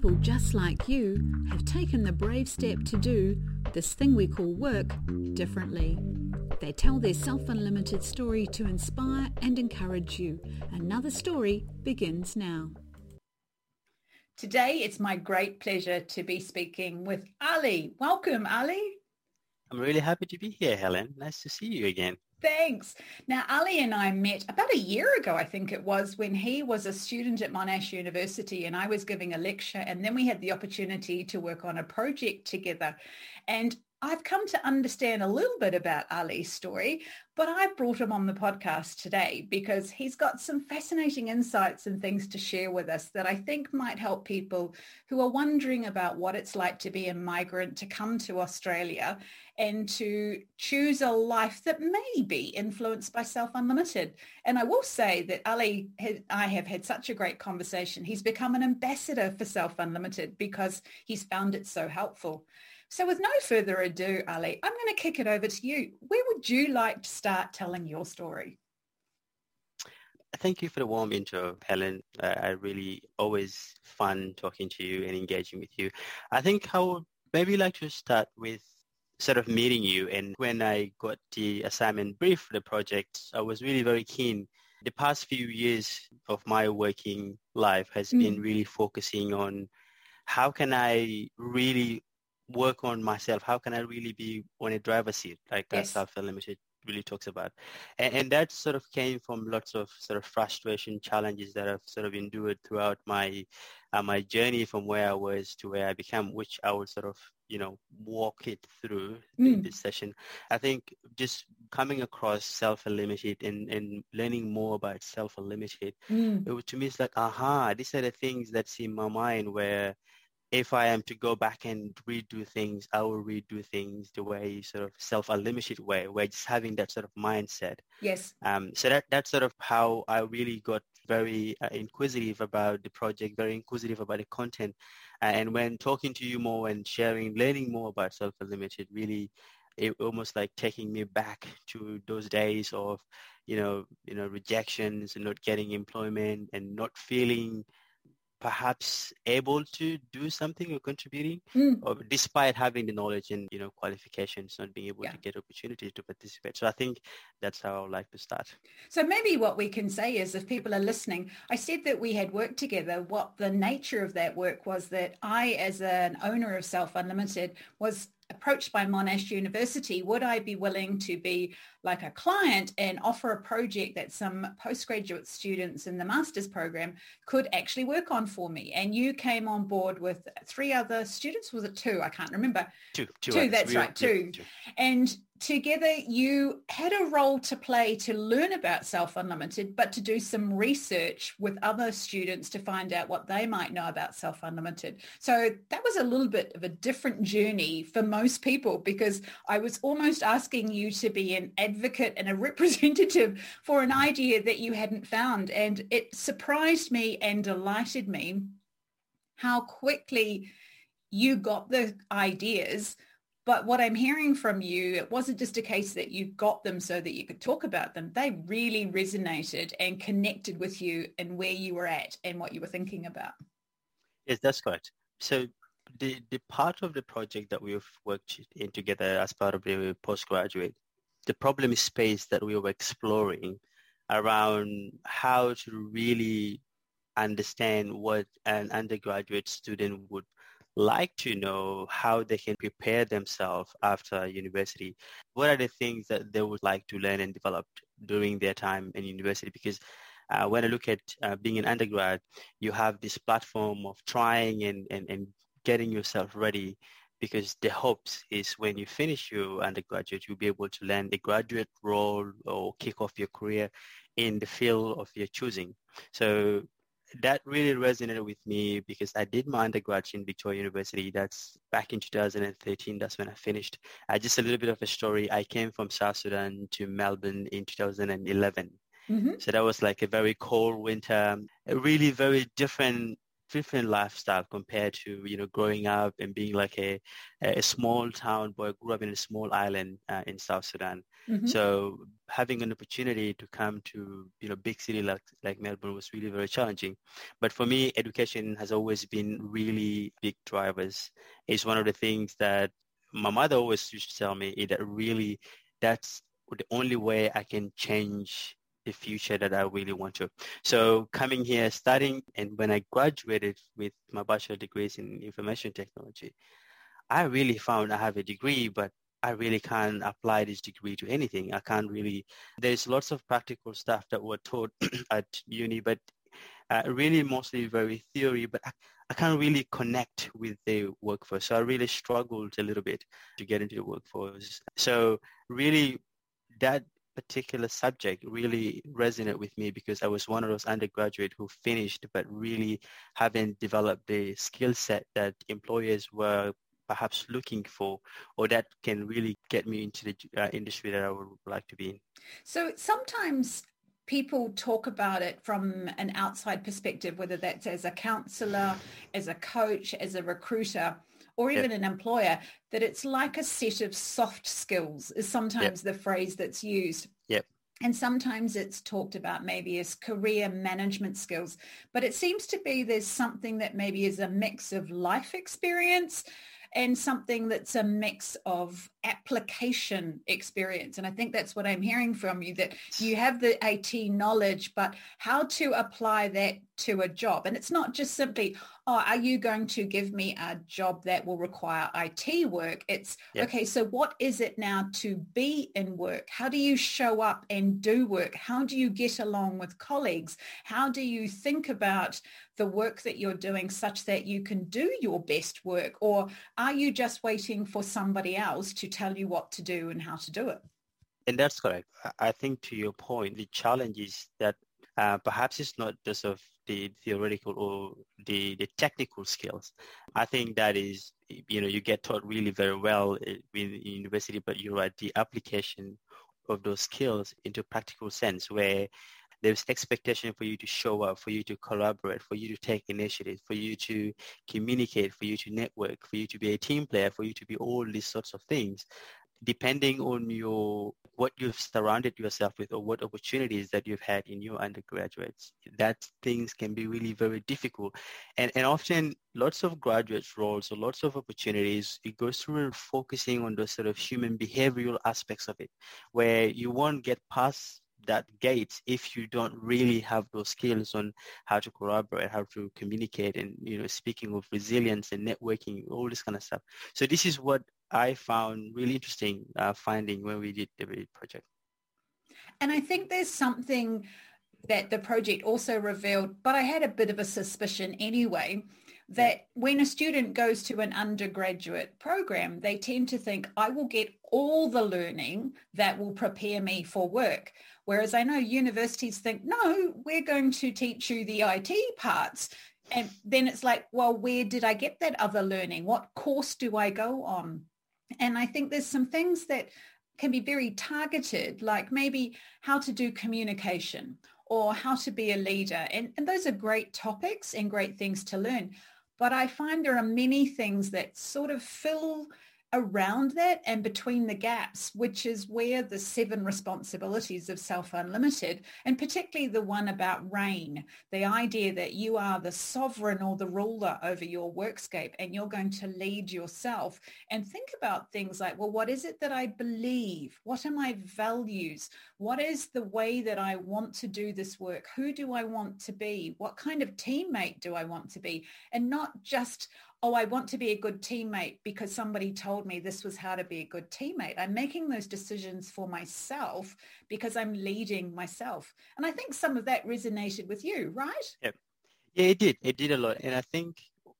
people just like you have taken the brave step to do this thing we call work differently. They tell their self-unlimited story to inspire and encourage you. Another story begins now. Today, it's my great pleasure to be speaking with Ali. Welcome, Ali. I'm really happy to be here, Helen. Nice to see you again. Thanks. Now, Ali and I met about a year ago, I think it was, when he was a student at Monash University and I was giving a lecture. And then we had the opportunity to work on a project together. And I've come to understand a little bit about Ali's story, but I've brought him on the podcast today because he's got some fascinating insights and things to share with us that I think might help people who are wondering about what it's like to be a migrant, to come to Australia and to choose a life that may be influenced by Self Unlimited. And I will say that Ali, I have had such a great conversation. He's become an ambassador for Self Unlimited because he's found it so helpful. So with no further ado, Ali, I'm going to kick it over to you. Where would you like to start telling your story? Thank you for the warm intro, Helen. Uh, I really always fun talking to you and engaging with you. I think I would maybe like to start with sort of meeting you. And when I got the assignment brief for the project, I was really very keen. The past few years of my working life has mm. been really focusing on how can I really work on myself? How can I really be on a driver's seat, like yes. Self Unlimited really talks about? And, and, that sort of came from lots of sort of frustration, challenges that I've sort of endured throughout my uh, my journey from where I was to where I became, which I will sort of you know walk it through mm. in this session. I think just coming across Self Unlimited and, and learning more about Self Unlimited, mm. it, to me it's like, aha, these are the things that's in my mind where if I am to go back and redo things, I will redo things the way sort of self-unlimited way, where just having that sort of mindset. Yes. Um, so that that's sort of how I really got very uh, inquisitive about the project, very inquisitive about the content, uh, and when talking to you more and sharing, learning more about self-unlimited, really, it almost like taking me back to those days of, you know, you know, rejections and not getting employment and not feeling perhaps able to do something or contributing mm. or despite having the knowledge and you know qualifications not being able yeah. to get opportunities to participate so i think that's how i would like to start so maybe what we can say is if people are listening i said that we had worked together what the nature of that work was that i as an owner of self unlimited was approached by Monash University, would I be willing to be like a client and offer a project that some postgraduate students in the master's program could actually work on for me? And you came on board with three other students. Was it two? I can't remember. Two. Two. two that's right. Two. two. And together you had a role to play to learn about Self Unlimited, but to do some research with other students to find out what they might know about Self Unlimited. So that was a little bit of a different journey for most people because I was almost asking you to be an advocate and a representative for an idea that you hadn't found. And it surprised me and delighted me how quickly you got the ideas but what I'm hearing from you, it wasn't just a case that you got them so that you could talk about them. They really resonated and connected with you and where you were at and what you were thinking about. Yes, that's correct. So the, the part of the project that we've worked in together as part of the postgraduate, the problem space that we were exploring around how to really understand what an undergraduate student would like to know how they can prepare themselves after university. What are the things that they would like to learn and develop during their time in university? Because uh, when I look at uh, being an undergrad, you have this platform of trying and, and, and getting yourself ready because the hopes is when you finish your undergraduate, you'll be able to land a graduate role or kick off your career in the field of your choosing. So that really resonated with me because I did my undergrad in Victoria University. That's back in 2013. That's when I finished. Uh, just a little bit of a story. I came from South Sudan to Melbourne in 2011. Mm-hmm. So that was like a very cold winter, a really very different different lifestyle compared to you know growing up and being like a a small town boy grew up in a small island uh, in South Sudan. Mm-hmm. So having an opportunity to come to you know big city like like Melbourne was really very challenging. But for me, education has always been really big drivers. It's one of the things that my mother always used to tell me that really that's the only way I can change the future that I really want to. So coming here, studying, and when I graduated with my bachelor degrees in information technology, I really found I have a degree, but I really can't apply this degree to anything. I can't really, there's lots of practical stuff that were taught at uni, but uh, really mostly very theory, but I, I can't really connect with the workforce. So I really struggled a little bit to get into the workforce. So really that particular subject really resonated with me because I was one of those undergraduate who finished but really haven't developed the skill set that employers were perhaps looking for or that can really get me into the uh, industry that I would like to be in. So sometimes people talk about it from an outside perspective, whether that's as a counselor, as a coach, as a recruiter, or even an employer, that it's like a set of soft skills is sometimes yep. the phrase that's used. Yep. And sometimes it's talked about maybe as career management skills, but it seems to be there's something that maybe is a mix of life experience and something that's a mix of application experience. And I think that's what I'm hearing from you, that you have the IT knowledge, but how to apply that to a job. And it's not just simply, oh, are you going to give me a job that will require IT work? It's, yep. okay, so what is it now to be in work? How do you show up and do work? How do you get along with colleagues? How do you think about the work that you're doing such that you can do your best work? Or are you just waiting for somebody else to tell you what to do and how to do it? And that's correct. I think to your point, the challenge is that uh, perhaps it's not just of the theoretical or the, the technical skills. I think that is, you know, you get taught really very well in university, but you're right, the application of those skills into practical sense where there's expectation for you to show up, for you to collaborate, for you to take initiative, for you to communicate, for you to network, for you to be a team player, for you to be all these sorts of things. Depending on your what you've surrounded yourself with or what opportunities that you've had in your undergraduates that things can be really very difficult. And and often lots of graduate roles or lots of opportunities it goes through focusing on those sort of human behavioral aspects of it where you won't get past that gate if you don't really have those skills on how to collaborate, how to communicate, and you know, speaking of resilience and networking, all this kind of stuff. So this is what I found really interesting uh, finding when we did the project. And I think there's something that the project also revealed, but I had a bit of a suspicion anyway, that when a student goes to an undergraduate program, they tend to think, I will get all the learning that will prepare me for work. Whereas I know universities think, no, we're going to teach you the IT parts. And then it's like, well, where did I get that other learning? What course do I go on? And I think there's some things that can be very targeted, like maybe how to do communication or how to be a leader. And, and those are great topics and great things to learn. But I find there are many things that sort of fill around that and between the gaps, which is where the seven responsibilities of Self Unlimited, and particularly the one about reign, the idea that you are the sovereign or the ruler over your workscape and you're going to lead yourself and think about things like, well, what is it that I believe? What are my values? What is the way that I want to do this work? Who do I want to be? What kind of teammate do I want to be? And not just, oh, I want to be a good teammate because somebody told me this was how to be a good teammate. I'm making those decisions for myself because I'm leading myself. And I think some of that resonated with you, right? Yeah, yeah it did. It did a lot. And I think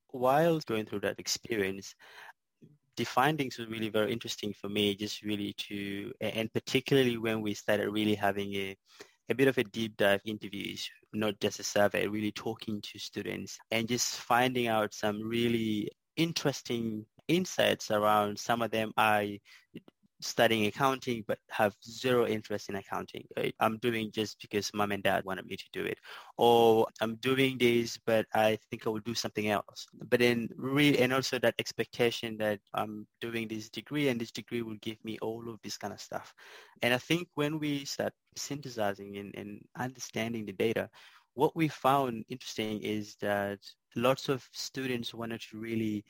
while going through that experience, the findings were really very interesting for me, just really to, and particularly when we started really having a, a bit of a deep dive interviews not just a survey, really talking to students and just finding out some really interesting insights around some of them I studying accounting but have zero interest in accounting. I'm doing just because mom and dad wanted me to do it. Or I'm doing this but I think I will do something else. But then really, and also that expectation that I'm doing this degree and this degree will give me all of this kind of stuff. And I think when we start synthesizing and, and understanding the data, what we found interesting is that lots of students wanted to really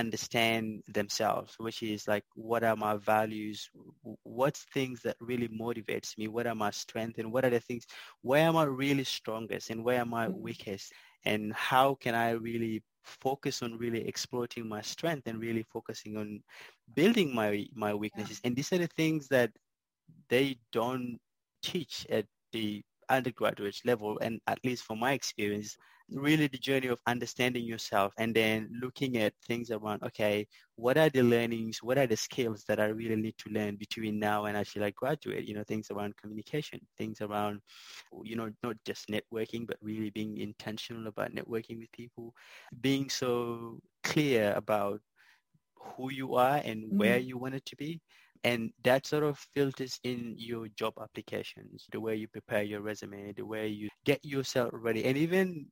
understand themselves, which is like, what are my values? What's things that really motivates me? What are my strengths? And what are the things, where am I really strongest and where am I mm-hmm. weakest? And how can I really focus on really exploiting my strength and really focusing on building my, my weaknesses? Yeah. And these are the things that they don't teach at the undergraduate level. And at least from my experience, really the journey of understanding yourself and then looking at things around, okay, what are the learnings, what are the skills that I really need to learn between now and actually like graduate, you know, things around communication, things around, you know, not just networking, but really being intentional about networking with people, being so clear about who you are and mm-hmm. where you want it to be. And that sort of filters in your job applications the way you prepare your resume the way you get yourself ready. And even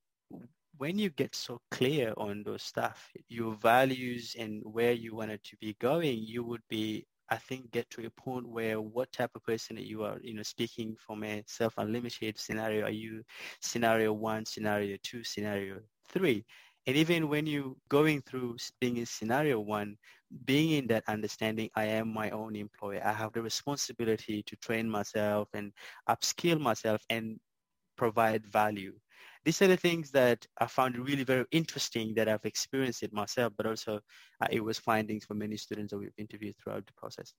when you get so clear on those stuff, your values and where you wanted to be going, you would be, I think, get to a point where what type of person you are, you know, speaking from a self-unlimited scenario, are you scenario one, scenario two, scenario three? And even when you going through being in scenario one, being in that understanding, I am my own employer. I have the responsibility to train myself and upskill myself and provide value these are the things that I found really very interesting that I've experienced it myself, but also uh, it was findings for many students that we've interviewed throughout the process.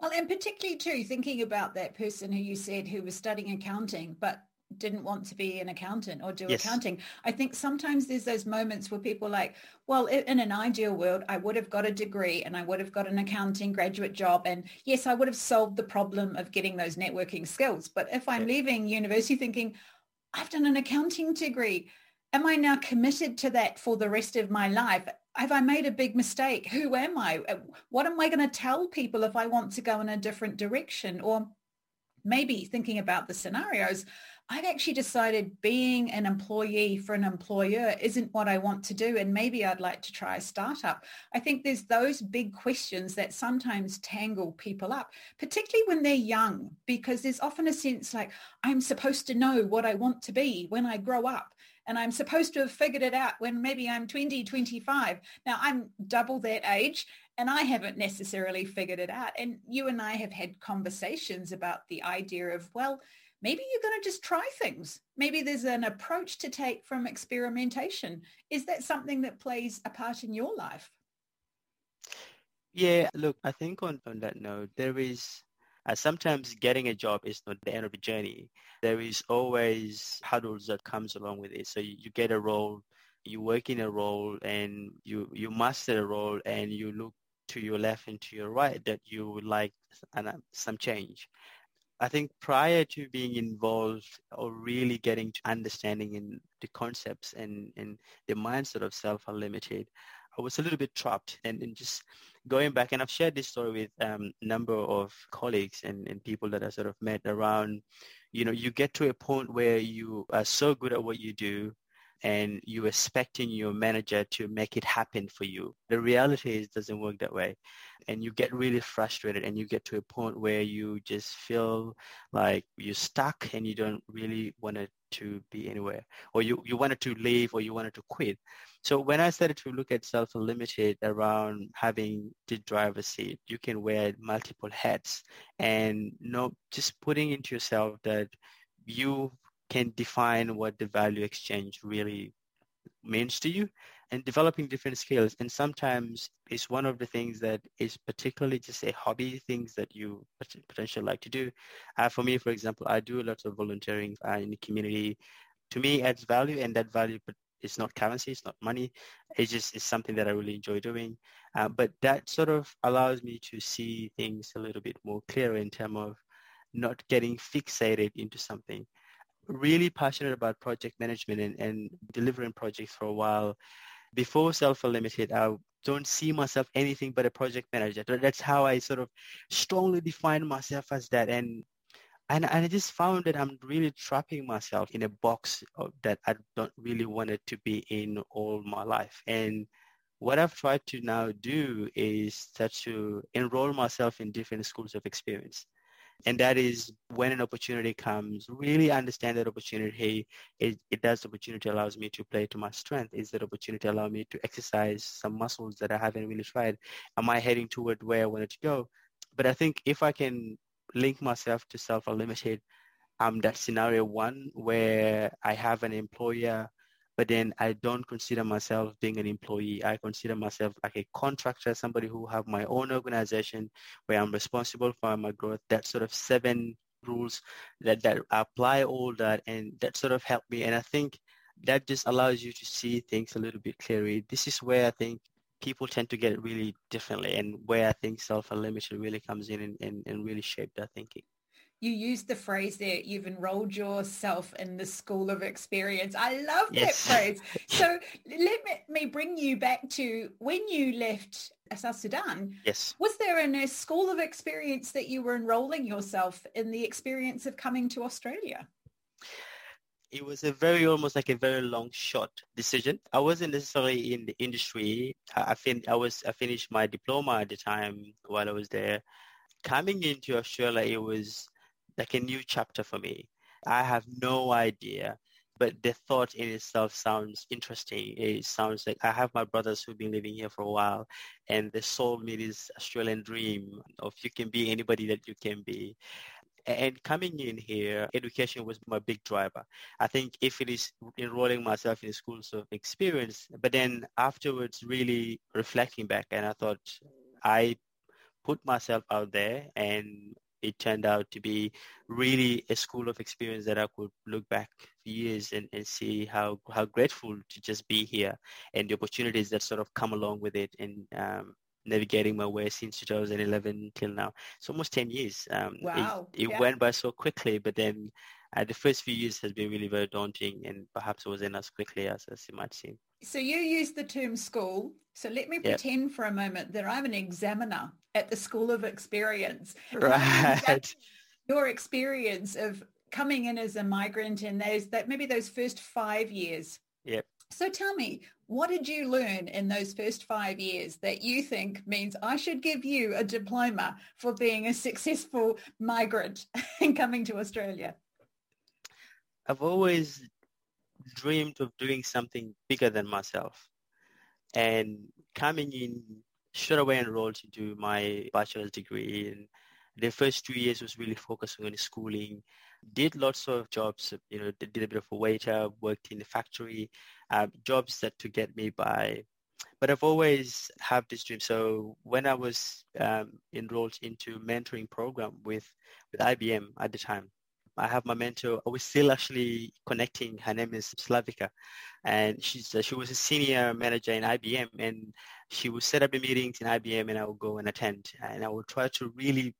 Well, and particularly too, thinking about that person who you said who was studying accounting, but didn't want to be an accountant or do yes. accounting. I think sometimes there's those moments where people are like, well, in an ideal world, I would have got a degree and I would have got an accounting graduate job. And yes, I would have solved the problem of getting those networking skills. But if I'm leaving university thinking, I've done an accounting degree. Am I now committed to that for the rest of my life? Have I made a big mistake? Who am I? Uh, what am I going to tell people if I want to go in a different direction? Or maybe thinking about the scenarios, I've actually decided being an employee for an employer isn't what I want to do. And maybe I'd like to try a startup. I think there's those big questions that sometimes tangle people up, particularly when they're young, because there's often a sense like I'm supposed to know what I want to be when I grow up. And I'm supposed to have figured it out when maybe I'm 20, 25. Now I'm double that age and I haven't necessarily figured it out. And you and I have had conversations about the idea of, well, maybe you're going to just try things. Maybe there's an approach to take from experimentation. Is that something that plays a part in your life? Yeah, look, I think on, on that note, there is uh, sometimes getting a job is not the end of the journey. There is always hurdles that comes along with it. So you, you get a role, you work in a role and you, you master a role and you look to your left and to your right that you would like some change. I think prior to being involved or really getting to understanding in the concepts and, and the mindset of self-unlimited, I was a little bit trapped. And, and just going back and I've shared this story with a um, number of colleagues and, and people that I sort of met around, you know, you get to a point where you are so good at what you do and you're expecting your manager to make it happen for you. The reality is it doesn't work that way. And you get really frustrated and you get to a point where you just feel like you're stuck and you don't really want to be anywhere or you, you wanted to leave or you wanted to quit. So when I started to look at self-limited around having the driver's seat, you can wear multiple hats and not just putting into yourself that you can define what the value exchange really means to you and developing different skills. And sometimes it's one of the things that is particularly just a hobby, things that you potentially like to do. Uh, for me, for example, I do a lot of volunteering uh, in the community. To me, adds value and that value but it's not currency, it's not money. it's just is something that I really enjoy doing. Uh, but that sort of allows me to see things a little bit more clear in terms of not getting fixated into something really passionate about project management and, and delivering projects for a while, before Self Unlimited, I don't see myself anything but a project manager. That's how I sort of strongly define myself as that. And and, and I just found that I'm really trapping myself in a box that I don't really want it to be in all my life. And what I've tried to now do is start to enroll myself in different schools of experience. And that is when an opportunity comes, really understand that opportunity. It, it does opportunity allows me to play to my strength. Is that opportunity allow me to exercise some muscles that I haven't really tried? Am I heading toward where I wanted to go? But I think if I can link myself to Self Unlimited, I'm that scenario one where I have an employer but then I don't consider myself being an employee. I consider myself like a contractor, somebody who have my own organization where I'm responsible for my growth. That sort of seven rules that, that apply all that and that sort of helped me. And I think that just allows you to see things a little bit clearly. This is where I think people tend to get really differently and where I think self-unlimited really comes in and, and, and really shape their thinking you used the phrase there, you've enrolled yourself in the school of experience. I love yes. that phrase. So let me bring you back to when you left South Sudan. Yes. Was there a school of experience that you were enrolling yourself in the experience of coming to Australia? It was a very, almost like a very long shot decision. I wasn't necessarily in the industry. I, fin- I was, I finished my diploma at the time while I was there. Coming into Australia, it was like a new chapter for me. I have no idea, but the thought in itself sounds interesting. It sounds like I have my brothers who've been living here for a while, and they sold me this Australian dream of you can be anybody that you can be. And coming in here, education was my big driver. I think if it is enrolling myself in schools of experience, but then afterwards really reflecting back, and I thought I put myself out there and it turned out to be really a school of experience that I could look back years and, and see how, how grateful to just be here and the opportunities that sort of come along with it and um, navigating my way since 2011 till now. It's almost 10 years. Um, wow. It, it yeah. went by so quickly, but then uh, the first few years has been really very daunting and perhaps it wasn't as quickly as, as it might seem. So you use the term school. So let me yep. pretend for a moment that I'm an examiner at the School of Experience. Right. Your experience of coming in as a migrant in those that maybe those first five years. Yep. So tell me, what did you learn in those first five years that you think means I should give you a diploma for being a successful migrant and coming to Australia? I've always dreamed of doing something bigger than myself. And coming in straight away enrolled to do my bachelor's degree. And the first two years was really focusing on schooling. Did lots of jobs you know did a bit of a waiter worked in the factory uh, jobs that to get me by. But I've always had this dream. So when I was um, enrolled into mentoring program with, with IBM at the time, I have my mentor. I was still actually connecting. Her name is Slavika, and she's uh, she was a senior manager in IBM, and she would set up the meetings in IBM, and I would go and attend, and I would try to really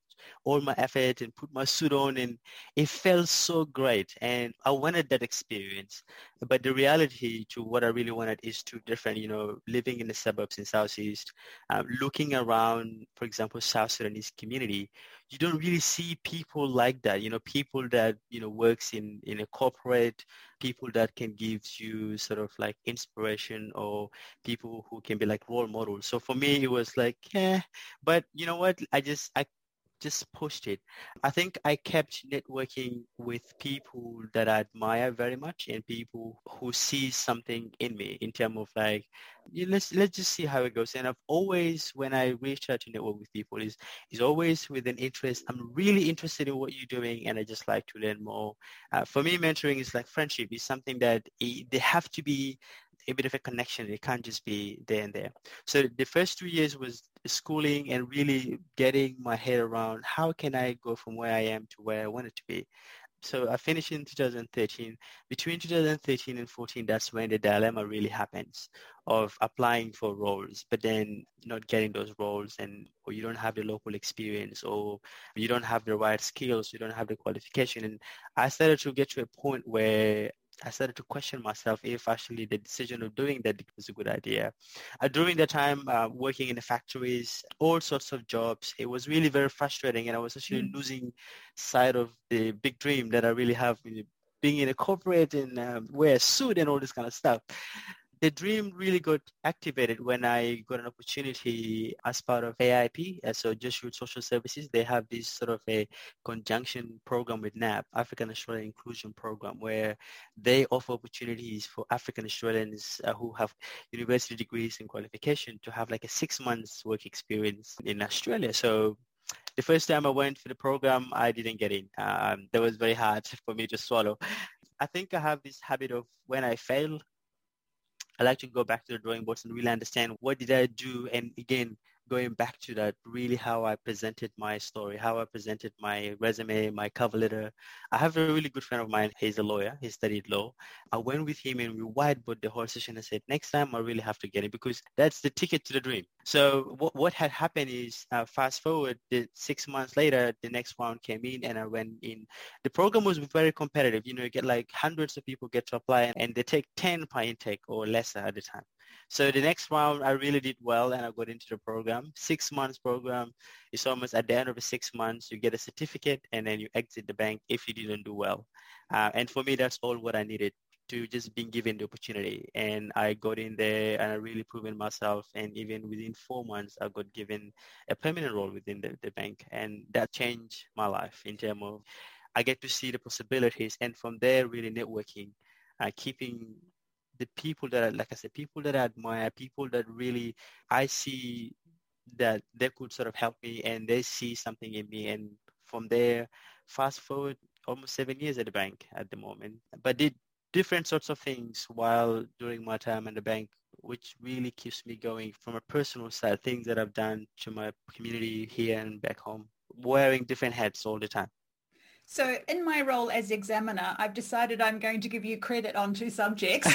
all my effort and put my suit on and it felt so great and I wanted that experience. But the reality to what I really wanted is too different, you know, living in the suburbs in Southeast, um, looking around, for example, South Sudanese community, you don't really see people like that, you know, people that, you know, works in, in a corporate, people that can give you sort of like inspiration or people who can be like role models. So for me, it was like, yeah, but you know what? I just, I just pushed it. I think I kept networking with people that I admire very much and people who see something in me in terms of like, let's let's just see how it goes. And I've always, when I reach out to network with people, is is always with an interest. I'm really interested in what you're doing, and I just like to learn more. Uh, for me, mentoring is like friendship. It's something that it, they have to be a bit of a connection. It can't just be there and there. So the first two years was schooling and really getting my head around how can I go from where I am to where I wanted to be. So I finished in 2013. Between 2013 and 14, that's when the dilemma really happens of applying for roles, but then not getting those roles and or you don't have the local experience or you don't have the right skills, you don't have the qualification. And I started to get to a point where I started to question myself if actually the decision of doing that was a good idea. Uh, during that time, uh, working in the factories, all sorts of jobs, it was really very frustrating and I was actually mm. losing sight of the big dream that I really have being in a corporate and uh, wear a suit and all this kind of stuff the dream really got activated when I got an opportunity as part of AIP, uh, so Jesuit Social Services. They have this sort of a conjunction program with NAB, African Australian Inclusion Program, where they offer opportunities for African Australians uh, who have university degrees and qualification to have like a six months work experience in Australia. So the first time I went for the program, I didn't get in. Um, that was very hard for me to swallow. I think I have this habit of when I fail, I like to go back to the drawing boards and really understand what did I do. And again going back to that, really how I presented my story, how I presented my resume, my cover letter. I have a really good friend of mine. He's a lawyer. He studied law. I went with him and we whiteboard the whole session and said, next time I really have to get it because that's the ticket to the dream. So what, what had happened is uh, fast forward the six months later, the next round came in and I went in. The program was very competitive. You know, you get like hundreds of people get to apply and they take 10 per intake or lesser at the time. So the next round, I really did well and I got into the program. Six months program. It's almost at the end of the six months, you get a certificate and then you exit the bank if you didn't do well. Uh, and for me, that's all what I needed to just being given the opportunity. And I got in there and I really proven myself. And even within four months, I got given a permanent role within the, the bank. And that changed my life in terms of I get to see the possibilities. And from there, really networking, uh, keeping the people that, like I said, people that I admire, people that really I see that they could sort of help me and they see something in me. And from there, fast forward almost seven years at the bank at the moment, but did different sorts of things while during my time at the bank, which really keeps me going from a personal side, things that I've done to my community here and back home, wearing different hats all the time. So in my role as examiner, I've decided I'm going to give you credit on two subjects.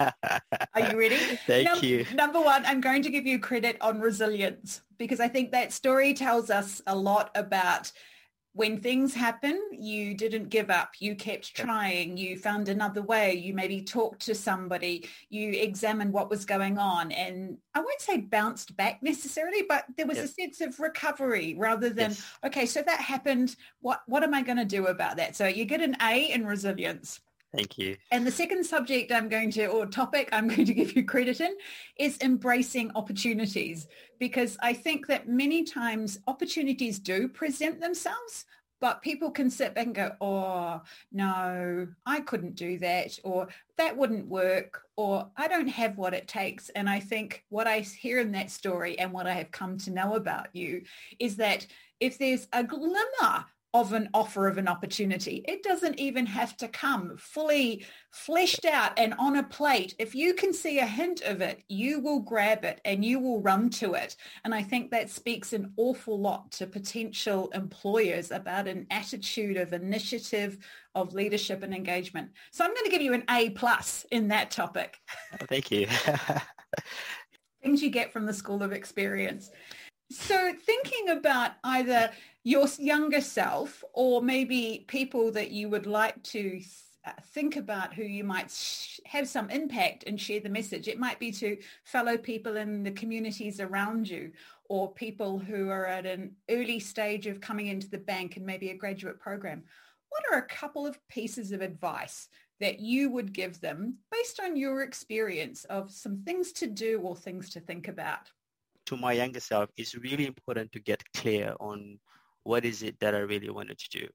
Are you ready? Thank Num- you. Number one, I'm going to give you credit on resilience because I think that story tells us a lot about when things happen, you didn't give up. You kept trying. You found another way. You maybe talked to somebody. You examined what was going on. And I won't say bounced back necessarily, but there was a sense of recovery rather than, yes. okay, so that happened. What, what am I going to do about that? So you get an A in resilience. Thank you. And the second subject I'm going to, or topic I'm going to give you credit in, is embracing opportunities. Because I think that many times opportunities do present themselves, but people can sit back and go, oh, no, I couldn't do that, or that wouldn't work, or I don't have what it takes. And I think what I hear in that story and what I have come to know about you is that if there's a glimmer of an offer of an opportunity. It doesn't even have to come fully fleshed out and on a plate. If you can see a hint of it, you will grab it and you will run to it. And I think that speaks an awful lot to potential employers about an attitude of initiative, of leadership and engagement. So I'm going to give you an A plus in that topic. Oh, thank you. Things you get from the School of Experience. So thinking about either your younger self or maybe people that you would like to uh, think about who you might sh- have some impact and share the message. It might be to fellow people in the communities around you or people who are at an early stage of coming into the bank and maybe a graduate program. What are a couple of pieces of advice that you would give them based on your experience of some things to do or things to think about? To my younger self, it's really important to get clear on what is it that I really wanted to do.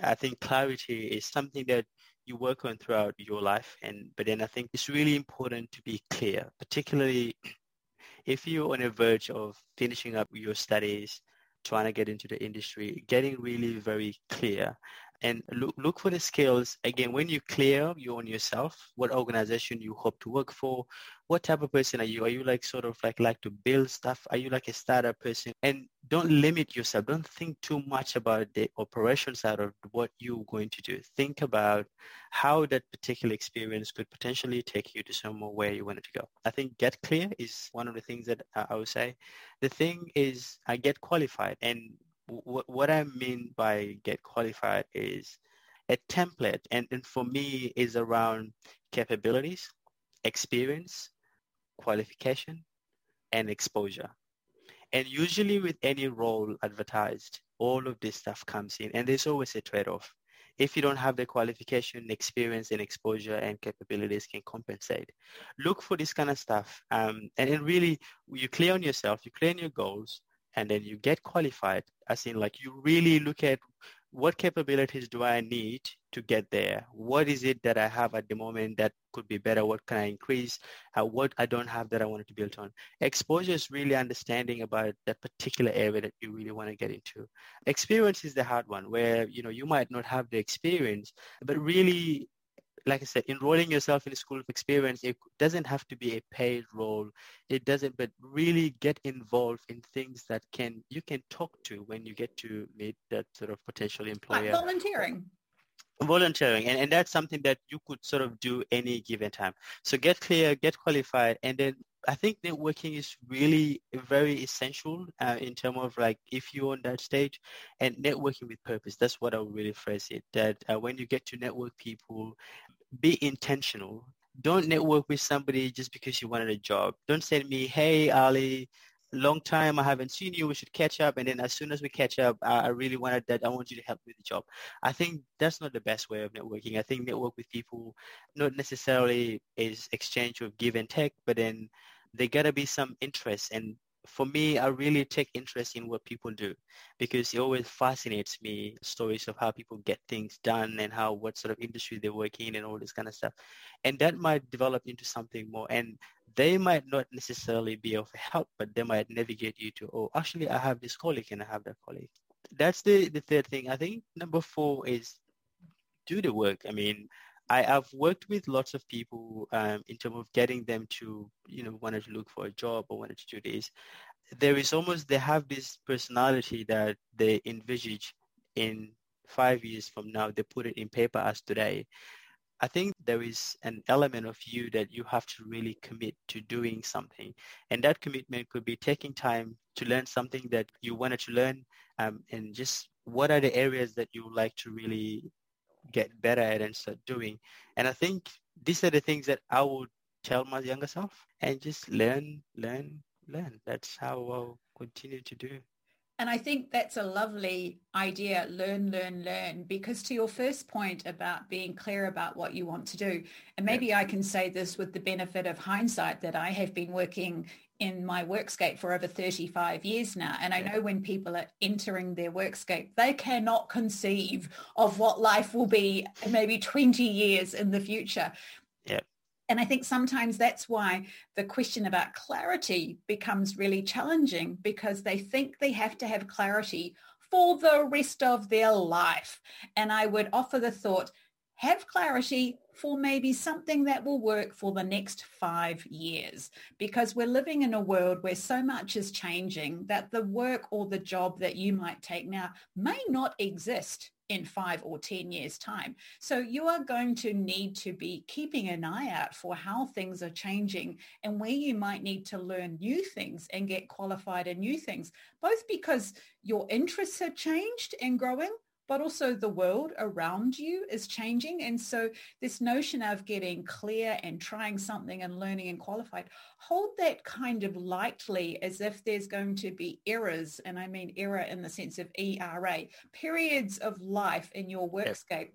I think clarity is something that you work on throughout your life and but then I think it's really important to be clear, particularly if you're on a verge of finishing up your studies, trying to get into the industry, getting really very clear and look, look for the skills. Again, when you clear you on yourself, what organization you hope to work for, what type of person are you? Are you like sort of like like to build stuff? Are you like a startup person? And don't limit yourself. Don't think too much about the operation side of what you're going to do. Think about how that particular experience could potentially take you to somewhere where you wanted to go. I think get clear is one of the things that I would say. The thing is I get qualified and what, what I mean by get qualified is a template. And, and for me is around capabilities, experience, qualification, and exposure. And usually with any role advertised, all of this stuff comes in and there's always a trade-off. If you don't have the qualification, experience, and exposure and capabilities can compensate. Look for this kind of stuff. Um, and, and really, you clear on yourself, you clear on your goals, and then you get qualified as in like you really look at what capabilities do I need to get there? What is it that I have at the moment that could be better? What can I increase? Uh, what I don't have that I wanted to build on? Exposure is really understanding about that particular area that you really want to get into. Experience is the hard one where, you know, you might not have the experience, but really like I said, enrolling yourself in a school of experience, it doesn't have to be a paid role. It doesn't, but really get involved in things that can you can talk to when you get to meet that sort of potential employer. Like volunteering. Volunteering, and, and that's something that you could sort of do any given time. So get clear, get qualified, and then I think networking is really very essential uh, in terms of like if you're on that stage and networking with purpose. That's what I would really phrase it. That uh, when you get to network people, be intentional. Don't network with somebody just because you wanted a job. Don't send me, hey, Ali, long time I haven't seen you. We should catch up. And then as soon as we catch up, I really wanted that. I want you to help me with the job. I think that's not the best way of networking. I think network with people not necessarily is exchange of give and take, but then there gotta be some interest and for me, I really take interest in what people do because it always fascinates me stories of how people get things done and how what sort of industry they work in and all this kind of stuff. And that might develop into something more. And they might not necessarily be of help, but they might navigate you to, oh, actually, I have this colleague and I have that colleague. That's the, the third thing. I think number four is do the work. I mean, I have worked with lots of people um, in terms of getting them to, you know, wanted to look for a job or wanted to do this. There is almost, they have this personality that they envisage in five years from now, they put it in paper as today. I think there is an element of you that you have to really commit to doing something. And that commitment could be taking time to learn something that you wanted to learn um, and just what are the areas that you would like to really get better at and start doing. And I think these are the things that I would tell my younger self and just learn, learn, learn. That's how I'll continue to do. And I think that's a lovely idea, learn, learn, learn, because to your first point about being clear about what you want to do, and maybe yeah. I can say this with the benefit of hindsight that I have been working in my workscape for over 35 years now. And I know when people are entering their workscape, they cannot conceive of what life will be maybe 20 years in the future. Yeah. And I think sometimes that's why the question about clarity becomes really challenging because they think they have to have clarity for the rest of their life. And I would offer the thought, have clarity for maybe something that will work for the next five years because we're living in a world where so much is changing that the work or the job that you might take now may not exist in five or 10 years time. So you are going to need to be keeping an eye out for how things are changing and where you might need to learn new things and get qualified in new things, both because your interests have changed and growing, but also the world around you is changing. And so this notion of getting clear and trying something and learning and qualified, hold that kind of lightly as if there's going to be errors. And I mean error in the sense of ERA, periods of life in your workscape.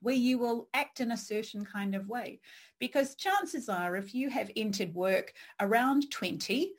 Where you will act in a certain kind of way. Because chances are if you have entered work around 20,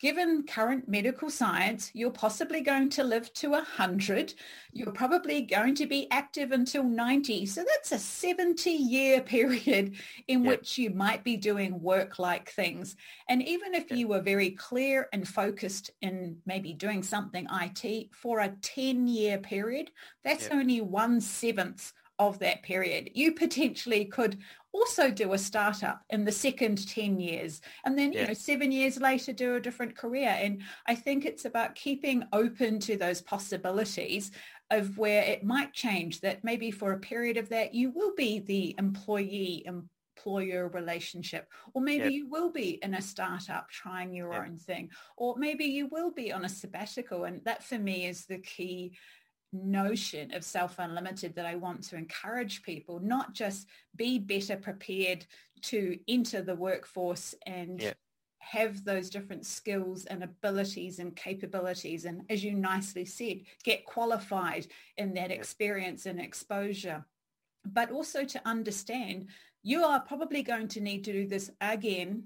given current medical science, you're possibly going to live to 100. You're probably going to be active until 90. So that's a 70 year period in yep. which you might be doing work-like things. And even if yep. you were very clear and focused in maybe doing something IT for a 10 year period, that's yep. only one seventh of that period. You potentially could also do a startup in the second 10 years and then yeah. you know seven years later do a different career and i think it's about keeping open to those possibilities of where it might change that maybe for a period of that you will be the employee employer relationship or maybe yep. you will be in a startup trying your yep. own thing or maybe you will be on a sabbatical and that for me is the key notion of Self Unlimited that I want to encourage people, not just be better prepared to enter the workforce and yeah. have those different skills and abilities and capabilities. And as you nicely said, get qualified in that yeah. experience and exposure, but also to understand you are probably going to need to do this again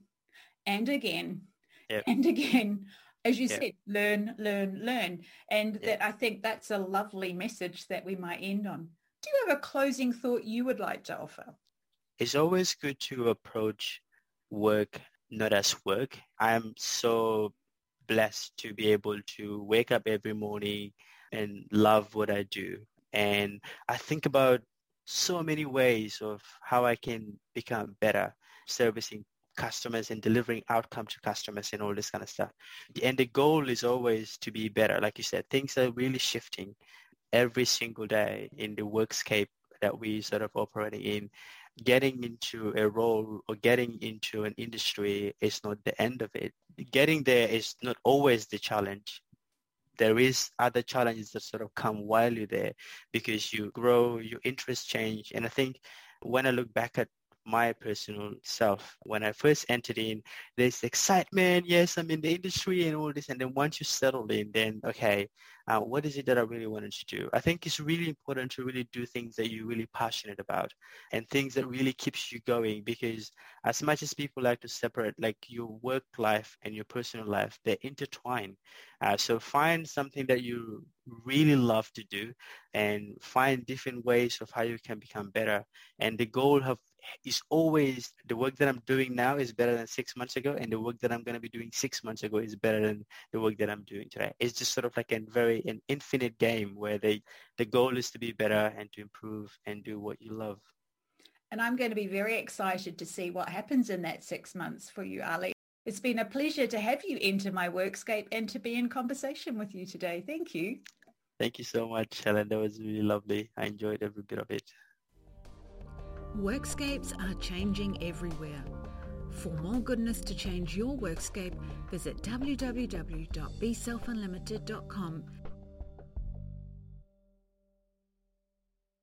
and again yep. and again as you said, learn, learn, learn. And that I think that's a lovely message that we might end on. Do you have a closing thought you would like to offer? It's always good to approach work not as work. I'm so blessed to be able to wake up every morning and love what I do. And I think about so many ways of how I can become better servicing customers and delivering outcome to customers and all this kind of stuff. And the goal is always to be better. Like you said, things are really shifting every single day in the workscape that we sort of operating in. Getting into a role or getting into an industry is not the end of it. Getting there is not always the challenge. There is other challenges that sort of come while you're there because you grow, your interests change. And I think when I look back at my personal self. When I first entered in, there's excitement. Yes, I'm in the industry and all this. And then once you settle in, then, okay, uh, what is it that I really wanted to do? I think it's really important to really do things that you're really passionate about and things that really keeps you going because as much as people like to separate like your work life and your personal life, they're intertwined. Uh, so find something that you really love to do and find different ways of how you can become better. And the goal of is always the work that I'm doing now is better than six months ago, and the work that I'm going to be doing six months ago is better than the work that I'm doing today. It's just sort of like a very an infinite game where the the goal is to be better and to improve and do what you love. And I'm going to be very excited to see what happens in that six months for you, Ali. It's been a pleasure to have you enter my workscape and to be in conversation with you today. Thank you. Thank you so much, Helen. That was really lovely. I enjoyed every bit of it. Workscapes are changing everywhere. For more goodness to change your workscape, visit www.beselfunlimited.com